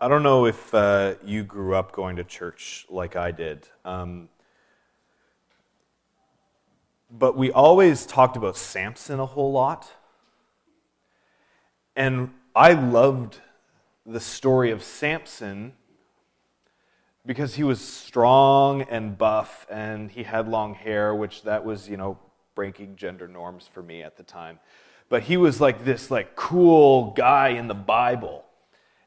I don't know if uh, you grew up going to church like I did, um, but we always talked about Samson a whole lot. And I loved the story of Samson because he was strong and buff and he had long hair, which that was, you know, breaking gender norms for me at the time. But he was like this like cool guy in the Bible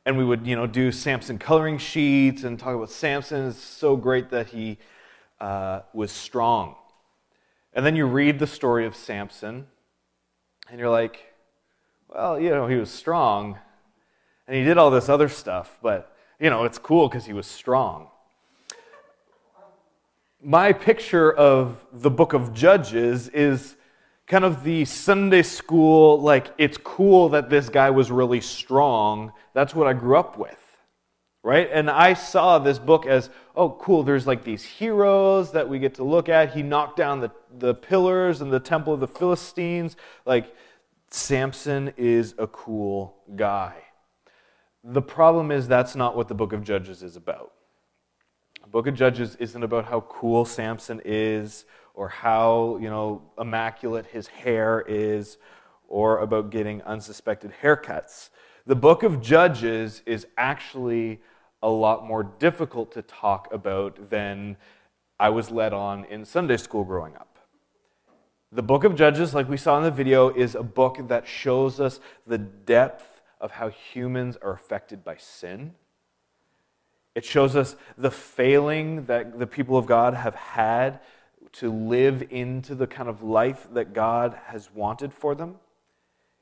and we would you know do samson coloring sheets and talk about samson. It's so great that he uh, was strong. And then you read the story of samson and you're like well you know he was strong and he did all this other stuff but you know it's cool because he was strong. My picture of the book of judges is kind of the Sunday school, like, it's cool that this guy was really strong. That's what I grew up with, right? And I saw this book as, oh, cool, there's like these heroes that we get to look at. He knocked down the, the pillars in the temple of the Philistines. Like, Samson is a cool guy. The problem is that's not what the book of Judges is about. The book of Judges isn't about how cool Samson is or how you know immaculate his hair is or about getting unsuspected haircuts. The book of Judges is actually a lot more difficult to talk about than I was led on in Sunday school growing up. The book of Judges, like we saw in the video, is a book that shows us the depth of how humans are affected by sin. It shows us the failing that the people of God have had to live into the kind of life that God has wanted for them.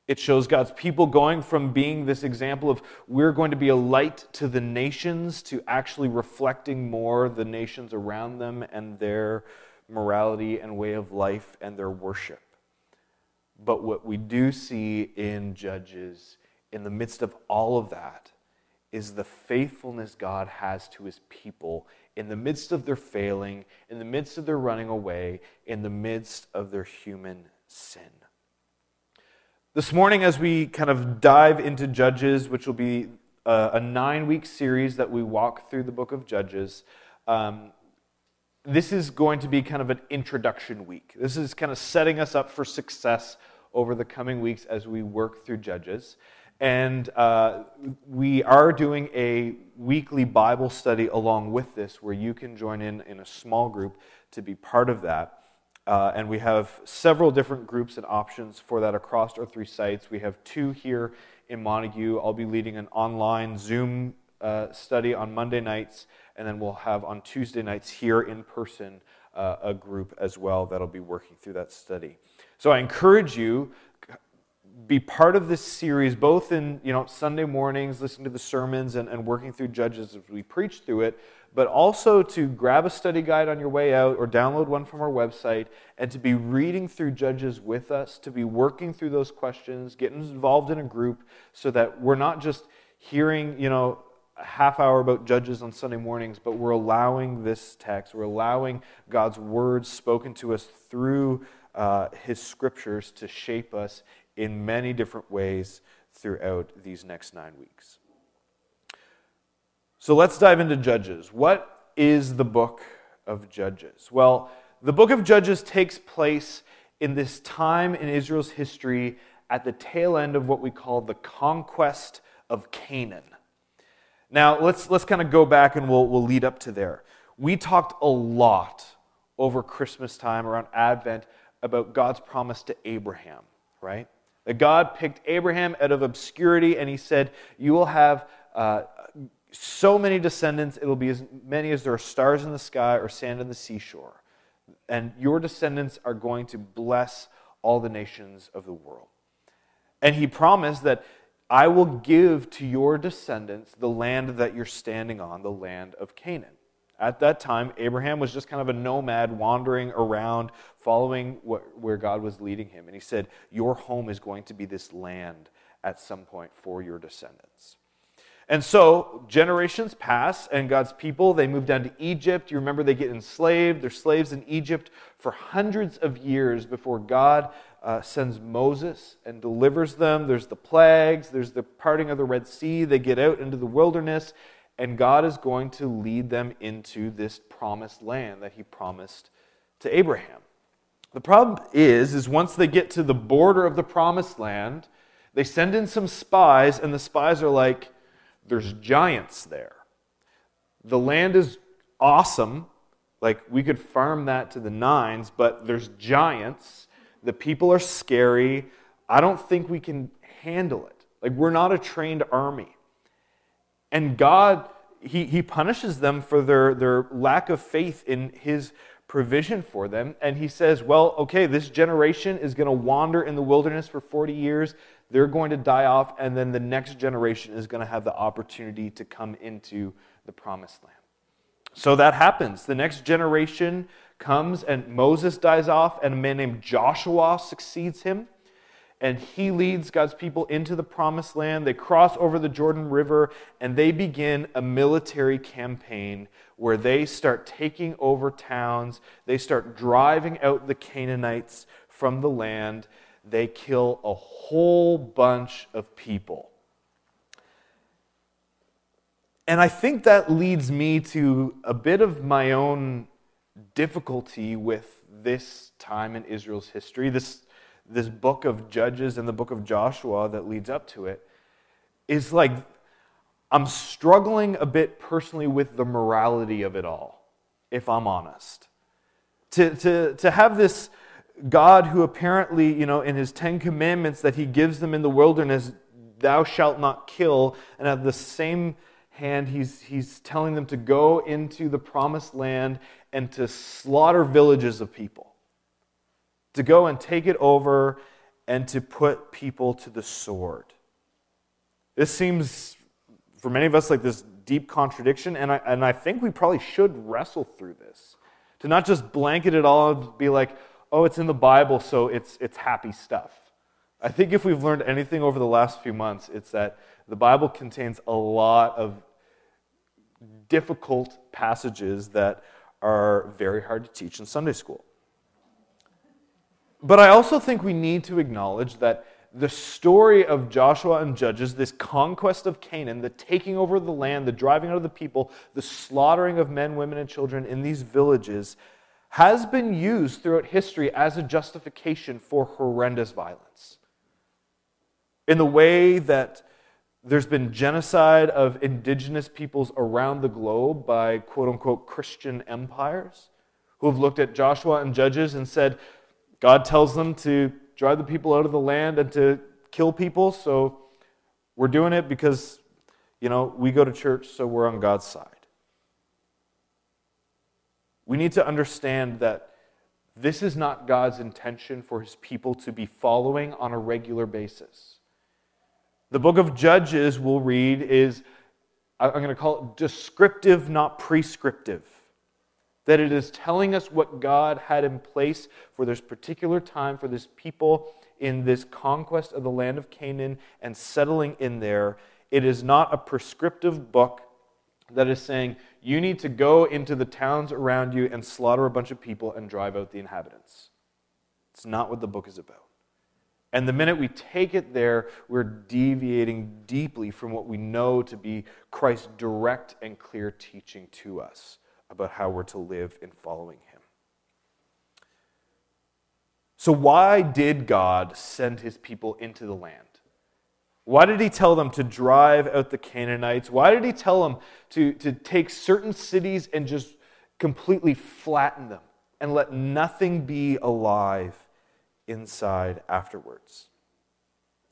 It shows God's people going from being this example of we're going to be a light to the nations to actually reflecting more the nations around them and their morality and way of life and their worship. But what we do see in Judges, in the midst of all of that, is the faithfulness God has to his people in the midst of their failing, in the midst of their running away, in the midst of their human sin. This morning, as we kind of dive into Judges, which will be a, a nine week series that we walk through the book of Judges, um, this is going to be kind of an introduction week. This is kind of setting us up for success over the coming weeks as we work through Judges. And uh, we are doing a weekly Bible study along with this, where you can join in in a small group to be part of that. Uh, and we have several different groups and options for that across our three sites. We have two here in Montague. I'll be leading an online Zoom uh, study on Monday nights, and then we'll have on Tuesday nights here in person uh, a group as well that'll be working through that study. So I encourage you be part of this series, both in you know Sunday mornings, listening to the sermons and, and working through Judges as we preach through it, but also to grab a study guide on your way out or download one from our website and to be reading through Judges with us, to be working through those questions, getting involved in a group so that we're not just hearing, you know, a half hour about Judges on Sunday mornings, but we're allowing this text, we're allowing God's words spoken to us through uh, His scriptures to shape us in many different ways throughout these next nine weeks. So let's dive into Judges. What is the book of Judges? Well, the book of Judges takes place in this time in Israel's history at the tail end of what we call the conquest of Canaan. Now, let's, let's kind of go back and we'll, we'll lead up to there. We talked a lot over Christmas time, around Advent, about God's promise to Abraham, right? That God picked Abraham out of obscurity and he said, You will have uh, so many descendants, it will be as many as there are stars in the sky or sand on the seashore. And your descendants are going to bless all the nations of the world. And he promised that I will give to your descendants the land that you're standing on, the land of Canaan. At that time, Abraham was just kind of a nomad wandering around, following what, where God was leading him. And he said, Your home is going to be this land at some point for your descendants. And so generations pass, and God's people, they move down to Egypt. You remember they get enslaved. They're slaves in Egypt for hundreds of years before God uh, sends Moses and delivers them. There's the plagues, there's the parting of the Red Sea. They get out into the wilderness, and God is going to lead them into this promised land that He promised to Abraham. The problem is, is once they get to the border of the promised land, they send in some spies, and the spies are like, there's giants there. The land is awesome. Like, we could farm that to the nines, but there's giants. The people are scary. I don't think we can handle it. Like, we're not a trained army. And God, He, he punishes them for their, their lack of faith in His provision for them. And He says, Well, okay, this generation is going to wander in the wilderness for 40 years. They're going to die off, and then the next generation is going to have the opportunity to come into the promised land. So that happens. The next generation comes, and Moses dies off, and a man named Joshua succeeds him. And he leads God's people into the promised land. They cross over the Jordan River, and they begin a military campaign where they start taking over towns. They start driving out the Canaanites from the land. They kill a whole bunch of people. And I think that leads me to a bit of my own difficulty with this time in Israel's history, this, this book of Judges and the book of Joshua that leads up to it, is like I'm struggling a bit personally with the morality of it all, if I'm honest. To, to, to have this God who apparently, you know, in his Ten Commandments that he gives them in the wilderness, thou shalt not kill, and at the same hand, he's, he's telling them to go into the promised land and to slaughter villages of people, to go and take it over and to put people to the sword. This seems, for many of us, like this deep contradiction, and I, and I think we probably should wrestle through this. To not just blanket it all and be like, oh, it's in the Bible, so it's, it's happy stuff. I think if we've learned anything over the last few months, it's that the Bible contains a lot of difficult passages that are very hard to teach in Sunday school. But I also think we need to acknowledge that the story of Joshua and Judges, this conquest of Canaan, the taking over of the land, the driving out of the people, the slaughtering of men, women, and children in these villages, has been used throughout history as a justification for horrendous violence. In the way that there's been genocide of indigenous peoples around the globe by quote unquote Christian empires who have looked at Joshua and Judges and said, God tells them to drive the people out of the land and to kill people, so we're doing it because, you know, we go to church, so we're on God's side. We need to understand that this is not God's intention for his people to be following on a regular basis. The book of Judges we'll read is, I'm going to call it descriptive, not prescriptive. That it is telling us what God had in place for this particular time, for this people in this conquest of the land of Canaan and settling in there. It is not a prescriptive book that is saying, you need to go into the towns around you and slaughter a bunch of people and drive out the inhabitants. It's not what the book is about. And the minute we take it there, we're deviating deeply from what we know to be Christ's direct and clear teaching to us about how we're to live in following Him. So, why did God send His people into the land? Why did He tell them to drive out the Canaanites? Why did He tell them to, to take certain cities and just completely flatten them and let nothing be alive? inside afterwards.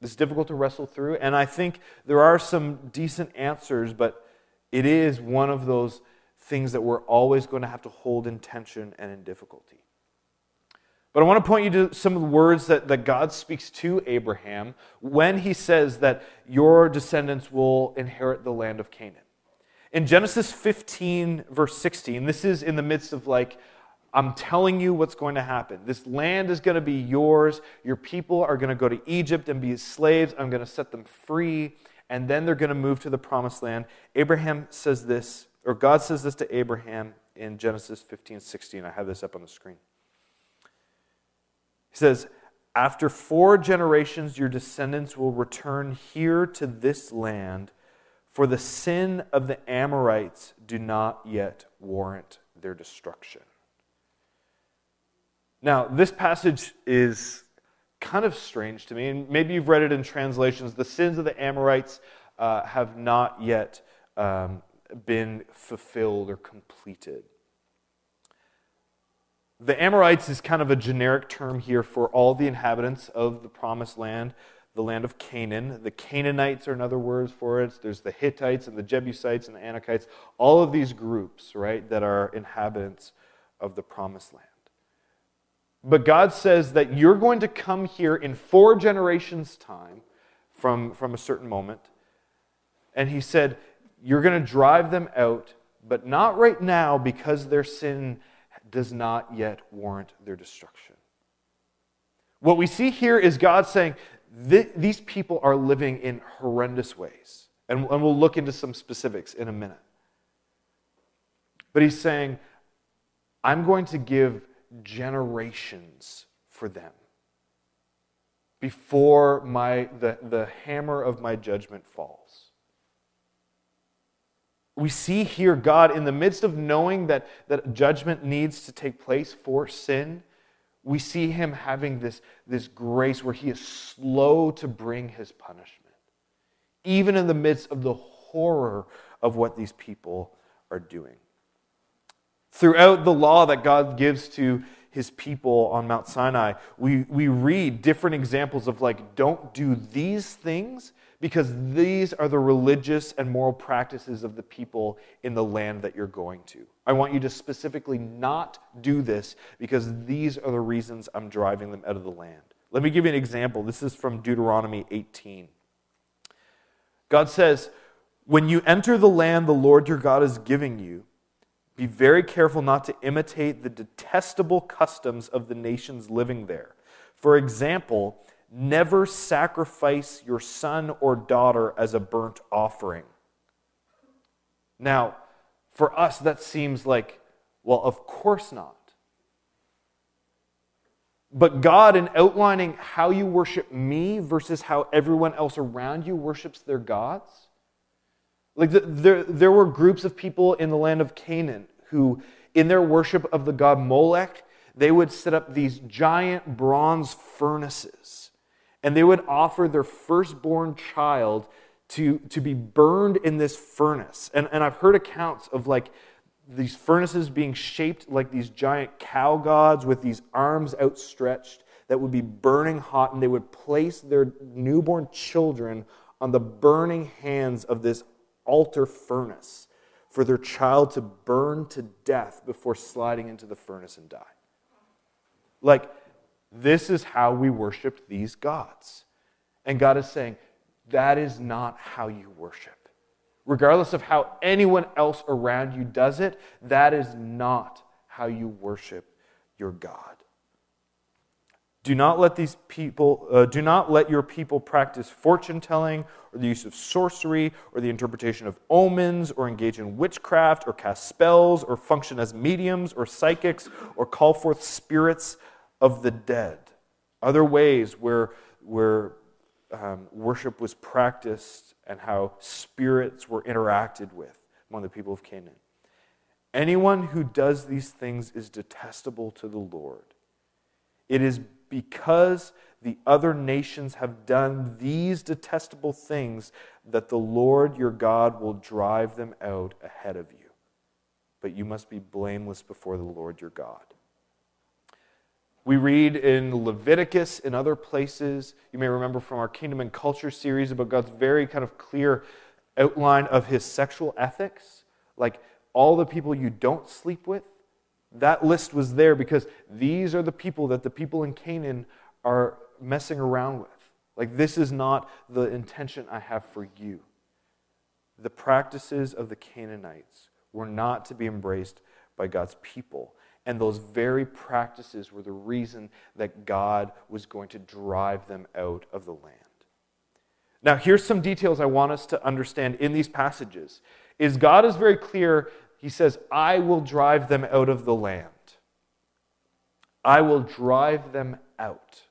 It's difficult to wrestle through, and I think there are some decent answers, but it is one of those things that we're always going to have to hold in tension and in difficulty. But I want to point you to some of the words that, that God speaks to Abraham when he says that your descendants will inherit the land of Canaan. In Genesis 15, verse 16, this is in the midst of like I'm telling you what's going to happen. This land is going to be yours. Your people are going to go to Egypt and be slaves. I'm going to set them free. And then they're going to move to the promised land. Abraham says this, or God says this to Abraham in Genesis 15 16. I have this up on the screen. He says, After four generations, your descendants will return here to this land, for the sin of the Amorites do not yet warrant their destruction. Now, this passage is kind of strange to me, and maybe you've read it in translations. The sins of the Amorites uh, have not yet um, been fulfilled or completed. The Amorites is kind of a generic term here for all the inhabitants of the promised land, the land of Canaan. The Canaanites are another word for it. There's the Hittites and the Jebusites and the Anakites, all of these groups, right, that are inhabitants of the promised land. But God says that you're going to come here in four generations' time from, from a certain moment. And He said, You're going to drive them out, but not right now because their sin does not yet warrant their destruction. What we see here is God saying, These people are living in horrendous ways. And, we'll look into some specifics in a minute. But He's saying, I'm going to give generations for them before my, the, the hammer of my judgment falls. We see here God, in the midst of knowing that, that judgment needs to take place for sin, we see him having this, this grace where he is slow to bring his punishment, even in the midst of the horror of what these people are doing. Throughout the law that God gives to his people on Mount Sinai, we, we read different examples of like, don't do these things because these are the religious and moral practices of the people in the land that you're going to. I want you to specifically not do this because these are the reasons I'm driving them out of the land. Let me give you an example. This is from Deuteronomy 18. God says, When you enter the land the Lord your God is giving you, be very careful not to imitate the detestable customs of the nations living there. For example, never sacrifice your son or daughter as a burnt offering. Now, for us, that seems like, well, of course not. But God, in outlining how you worship me versus how everyone else around you worships their gods, like the, there, there were groups of people in the land of Canaan who, in their worship of the god Molech, they would set up these giant bronze furnaces. And they would offer their firstborn child to, to be burned in this furnace. And, and I've heard accounts of like these furnaces being shaped like these giant cow gods with these arms outstretched that would be burning hot, and they would place their newborn children on the burning hands of this altar furnace for their child to burn to death before sliding into the furnace and die. Like, this is how we worshiped these gods. And God is saying, that is not how you worship. Regardless of how anyone else around you does it, that is not how you worship your God. Do not let these people, uh, do not let your people practice fortune telling or the use of sorcery or the interpretation of omens or engage in witchcraft or cast spells or function as mediums or psychics or call forth spirits of the dead. Other ways where, where um, worship was practiced and how spirits were interacted with among the people of Canaan. Anyone who does these things is detestable to the Lord. It is because the other nations have done these detestable things that the Lord your God will drive them out ahead of you. But you must be blameless before the Lord your God. We read in Leviticus and other places, you may remember from our Kingdom and Culture series about God's very kind of clear outline of his sexual ethics. Like all the people you don't sleep with, that list was there because these are the people that the people in Canaan are messing around with. Like, this is not the intention I have for you. The practices of the Canaanites were not to be embraced by God's people. And those very practices were the reason that God was going to drive them out of the land. Now, here's some details I want us to understand in these passages. Is God is very clear he says, I will drive them out of the land. I will drive them out.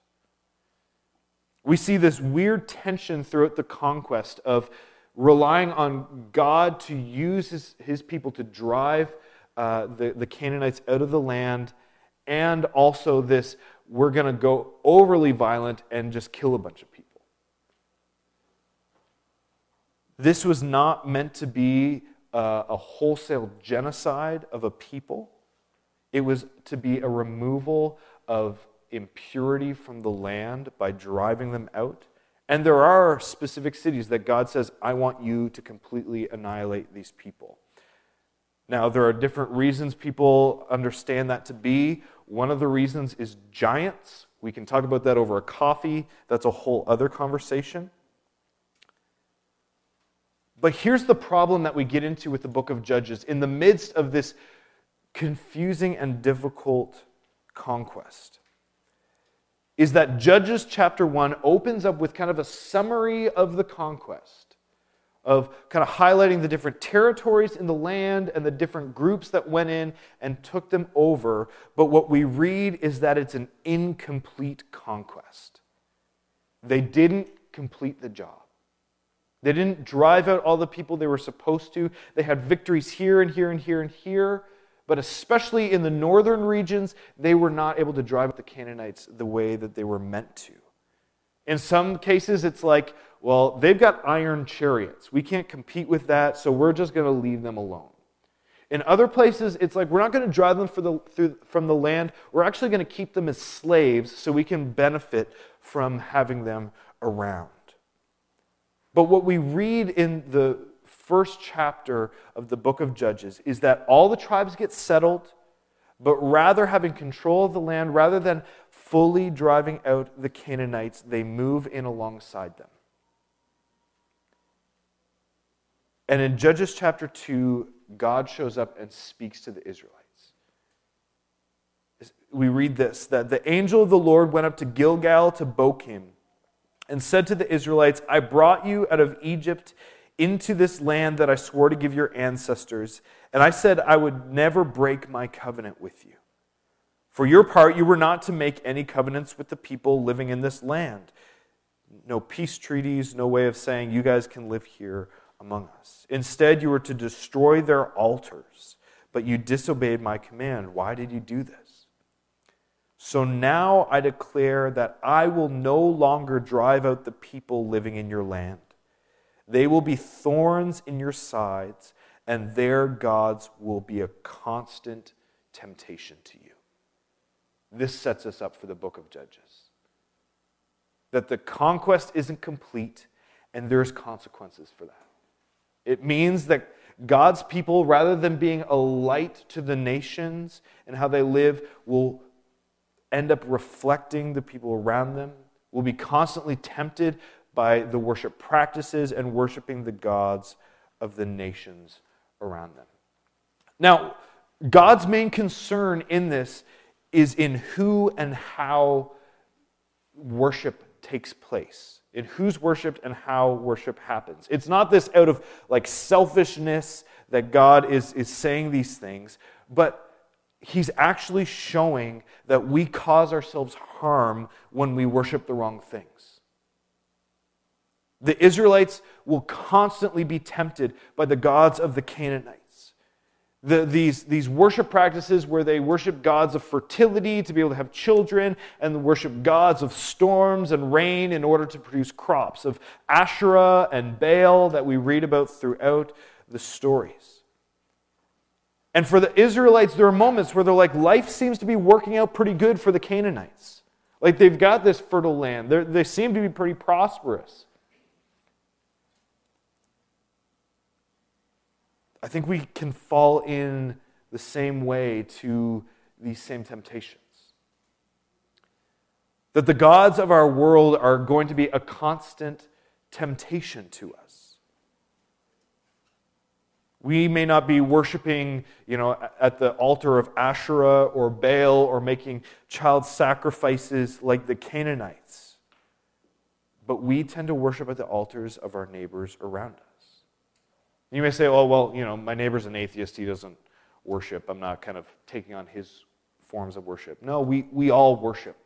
We see this weird tension throughout the conquest of relying on God to use his, his people to drive uh, the, the Canaanites out of the land, and also this we're going to go overly violent and just kill a bunch of people. This was not meant to be uh, a wholesale genocide of a people. It was to be a removal of impurity from the land by driving them out. And there are specific cities that God says, I want you to completely annihilate these people. Now, there are different reasons people understand that to be. One of the reasons is giants. We can talk about that over a coffee. That's a whole other conversation. But here's the problem that we get into with the book of Judges. In the midst of this confusing and difficult conquest, is that Judges chapter 1 opens up with kind of a summary of the conquest, of kind of highlighting the different territories in the land and the different groups that went in and took them over. But what we read is that it's an incomplete conquest. They didn't complete the job. They didn't drive out all the people they were supposed to. They had victories here and here and here and here but especially in the northern regions, they were not able to drive out the Canaanites the way that they were meant to. In some cases, it's like, well, they've got iron chariots. We can't compete with that, so we're just going to leave them alone. In other places, it's like we're not going to drive them the, through, from the land. We're actually going to keep them as slaves so we can benefit from having them around. But what we read in the first chapter of the book of Judges is that all the tribes get settled, but rather having control of the land, rather than fully driving out the Canaanites, they move in alongside them. And in Judges chapter 2, God shows up and speaks to the Israelites. We read this that the angel of the Lord went up to Gilgal to Bochim and said to the Israelites, I brought you out of Egypt into this land that I swore to give your ancestors, and I said I would never break my covenant with you. For your part, you were not to make any covenants with the people living in this land. No peace treaties, no way of saying, you guys can live here among us. Instead, you were to destroy their altars, but you disobeyed my command. Why did you do this? So now I declare that I will no longer drive out the people living in your land. They will be thorns in your sides, and their gods will be a constant temptation to you. This sets us up for the book of Judges. That the conquest isn't complete, and there's consequences for that. It means that God's people, rather than being a light to the nations and how they live, will end up reflecting the people around them, will be constantly tempted by the worship practices and worshiping the gods of the nations around them. Now, God's main concern in this is in who and how worship takes place, in who's worshiped and how worship happens. It's not this out of like selfishness that God is, is saying these things, but He's actually showing that we cause ourselves harm when we worship the wrong things. The Israelites will constantly be tempted by the gods of the Canaanites. The, these, these worship practices where they worship gods of fertility to be able to have children, and worship gods of storms and rain in order to produce crops, of Asherah and Baal that we read about throughout the stories. And for the Israelites, there are moments where they're like, life seems to be working out pretty good for the Canaanites. Like they've got this fertile land, They're, they seem to be pretty prosperous. I think we can fall in the same way to these same temptations. That the gods of our world are going to be a constant temptation to us. We may not be worshiping, you know, at the altar of Asherah or Baal or making child sacrifices like the Canaanites. But we tend to worship at the altars of our neighbors around us. You may say, oh, well, you know, my neighbor's an atheist. He doesn't worship. I'm not kind of taking on his forms of worship. No, we, we all worship.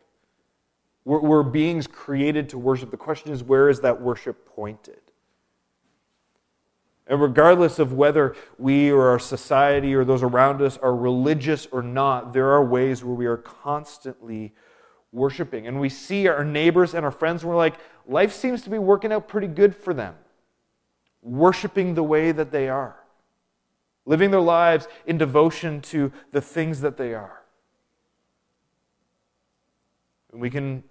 We're, we're beings created to worship. The question is, where is that worship pointed? And regardless of whether we or our society or those around us are religious or not, there are ways where we are constantly worshiping. And we see our neighbors and our friends, and we're like, life seems to be working out pretty good for them. Worshiping the way that they are, living their lives in devotion to the things that they are. And we can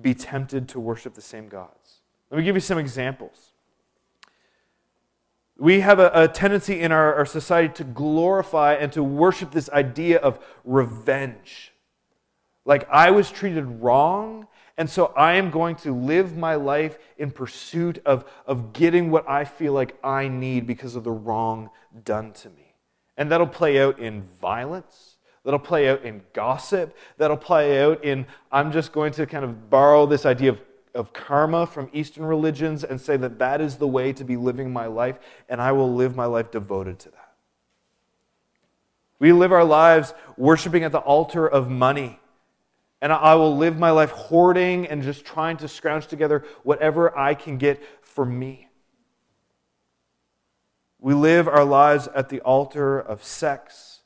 be tempted to worship the same gods. Let me give you some examples. We have a, a tendency in our, our society to glorify and to worship this idea of revenge. Like, I was treated wrong, and so I am going to live my life in pursuit of, of getting what I feel like I need because of the wrong done to me. And that'll play out in violence. That'll play out in gossip. That'll play out in, I'm just going to kind of borrow this idea of, of karma from Eastern religions and say that that is the way to be living my life, and I will live my life devoted to that. We live our lives worshiping at the altar of money and I will live my life hoarding and just trying to scrounge together whatever I can get for me. We live our lives at the altar of sex,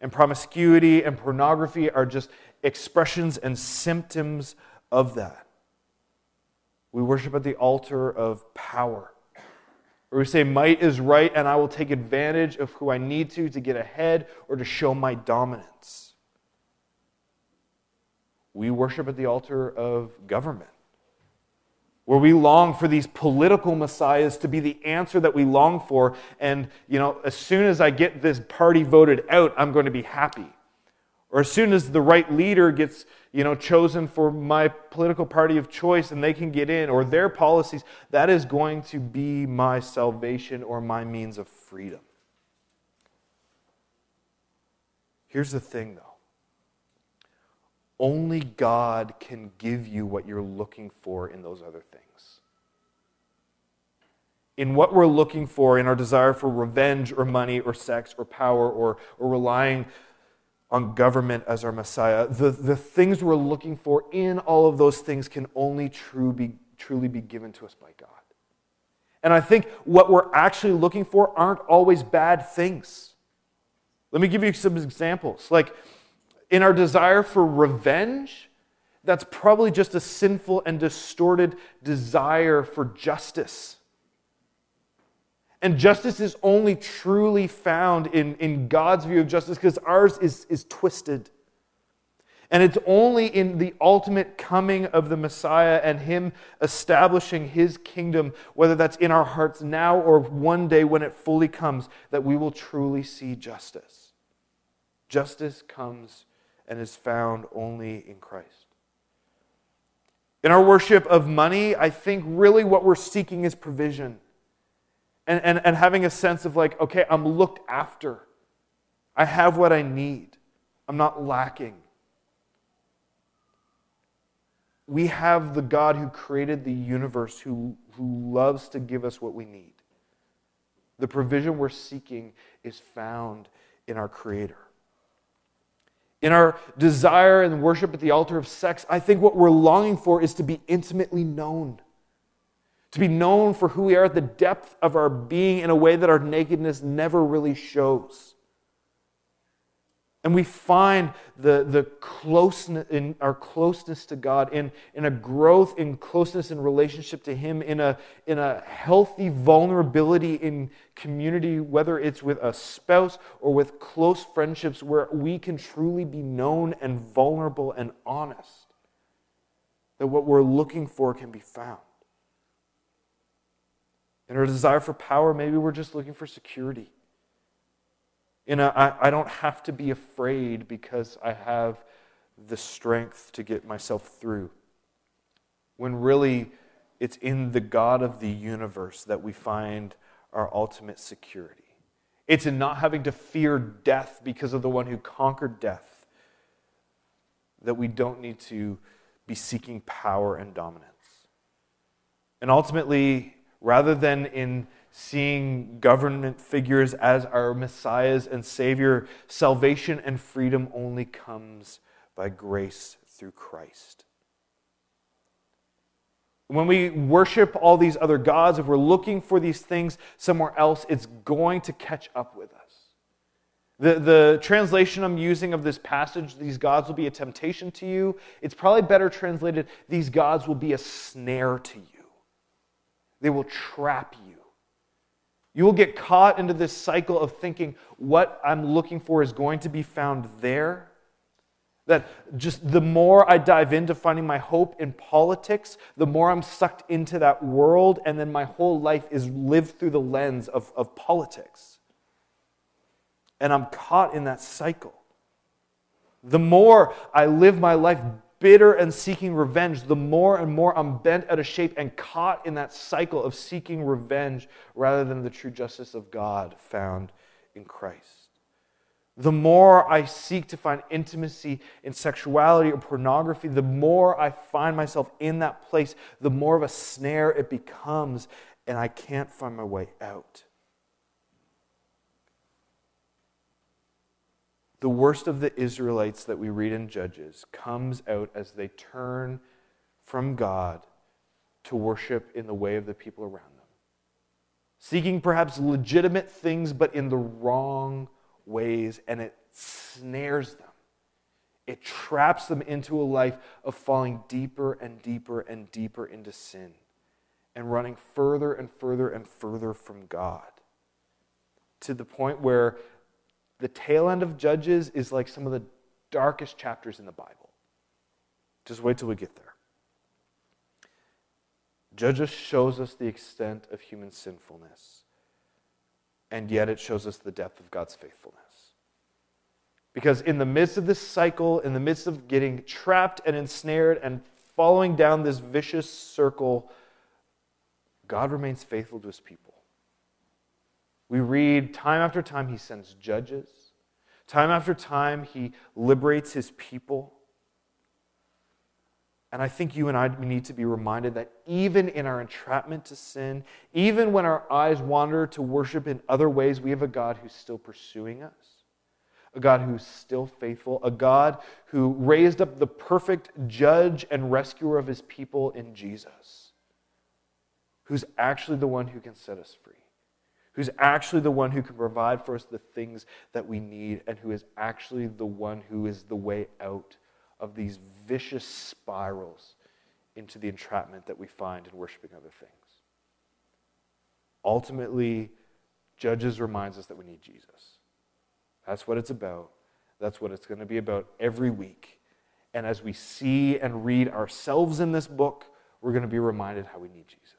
and promiscuity and pornography are just expressions and symptoms of that. We worship at the altar of power, where we say, Might is right, and I will take advantage of who I need to to get ahead or to show my dominance we worship at the altar of government, where we long for these political messiahs to be the answer that we long for. And, you know, as soon as I get this party voted out, I'm going to be happy. Or as soon as the right leader gets, you know, chosen for my political party of choice and they can get in, or their policies, that is going to be my salvation or my means of freedom. Here's the thing, though only God can give you what you're looking for in those other things. In what we're looking for, in our desire for revenge or money or sex or power or, or relying on government as our Messiah, the, the things we're looking for in all of those things can only true be, truly be given to us by God. And I think what we're actually looking for aren't always bad things. Let me give you some examples. Like, in our desire for revenge, that's probably just a sinful and distorted desire for justice. And justice is only truly found in, in God's view of justice because ours is, is twisted. And it's only in the ultimate coming of the Messiah and Him establishing His kingdom, whether that's in our hearts now or one day when it fully comes, that we will truly see justice. Justice comes and is found only in Christ. In our worship of money, I think really what we're seeking is provision. And, and, and having a sense of like, okay, I'm looked after. I have what I need. I'm not lacking. We have the God who created the universe, who, who loves to give us what we need. The provision we're seeking is found in our Creator in our desire and worship at the altar of sex, I think what we're longing for is to be intimately known. To be known for who we are at the depth of our being in a way that our nakedness never really shows. And we find the, the closeness in our closeness to God, in, in a growth in closeness in relationship to Him, in a, in a healthy vulnerability in community, whether it's with a spouse or with close friendships, where we can truly be known and vulnerable and honest. That what we're looking for can be found. In our desire for power, maybe we're just looking for security a, I, I don't have to be afraid because I have the strength to get myself through. When really, it's in the God of the universe that we find our ultimate security. It's in not having to fear death because of the one who conquered death that we don't need to be seeking power and dominance. And ultimately, rather than in seeing government figures as our messiahs and savior, salvation and freedom only comes by grace through Christ. When we worship all these other gods, if we're looking for these things somewhere else, it's going to catch up with us. The, the translation I'm using of this passage, these gods will be a temptation to you, it's probably better translated, these gods will be a snare to you. They will trap you. You will get caught into this cycle of thinking what I'm looking for is going to be found there. That just the more I dive into finding my hope in politics, the more I'm sucked into that world, and then my whole life is lived through the lens of, of politics. And I'm caught in that cycle. The more I live my life bitter and seeking revenge, the more and more I'm bent out of shape and caught in that cycle of seeking revenge rather than the true justice of God found in Christ. The more I seek to find intimacy in sexuality or pornography, the more I find myself in that place, the more of a snare it becomes, and I can't find my way out. The worst of the Israelites that we read in Judges comes out as they turn from God to worship in the way of the people around them, seeking perhaps legitimate things, but in the wrong ways, and it snares them. It traps them into a life of falling deeper and deeper and deeper into sin and running further and further and further from God to the point where the tail end of Judges is like some of the darkest chapters in the Bible. Just wait till we get there. Judges shows us the extent of human sinfulness, and yet it shows us the depth of God's faithfulness. Because in the midst of this cycle, in the midst of getting trapped and ensnared and following down this vicious circle, God remains faithful to his people. We read time after time he sends judges. Time after time he liberates his people. And I think you and I need to be reminded that even in our entrapment to sin, even when our eyes wander to worship in other ways, we have a God who's still pursuing us, a God who's still faithful, a God who raised up the perfect judge and rescuer of his people in Jesus, who's actually the one who can set us free who's actually the one who can provide for us the things that we need, and who is actually the one who is the way out of these vicious spirals into the entrapment that we find in worshiping other things. Ultimately, Judges reminds us that we need Jesus. That's what it's about. That's what it's going to be about every week. And as we see and read ourselves in this book, we're going to be reminded how we need Jesus.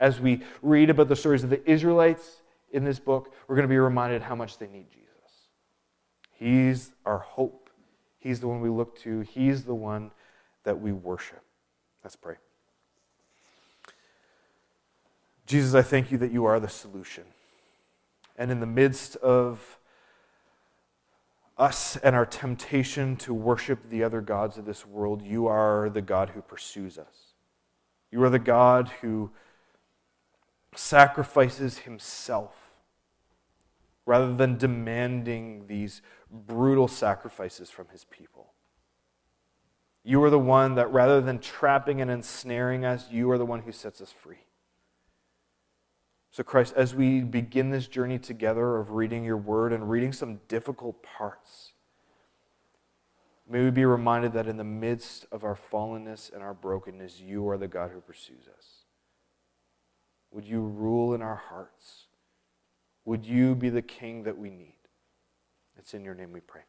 As we read about the stories of the Israelites in this book, we're going to be reminded how much they need Jesus. He's our hope. He's the one we look to. He's the one that we worship. Let's pray. Jesus, I thank you that you are the solution. And in the midst of us and our temptation to worship the other gods of this world, you are the God who pursues us. You are the God who sacrifices himself rather than demanding these brutal sacrifices from his people. You are the one that, rather than trapping and ensnaring us, you are the one who sets us free. So, Christ, as we begin this journey together of reading your word and reading some difficult parts, may we be reminded that in the midst of our fallenness and our brokenness, you are the God who pursues us. Would you rule in our hearts? Would you be the king that we need? It's in your name we pray.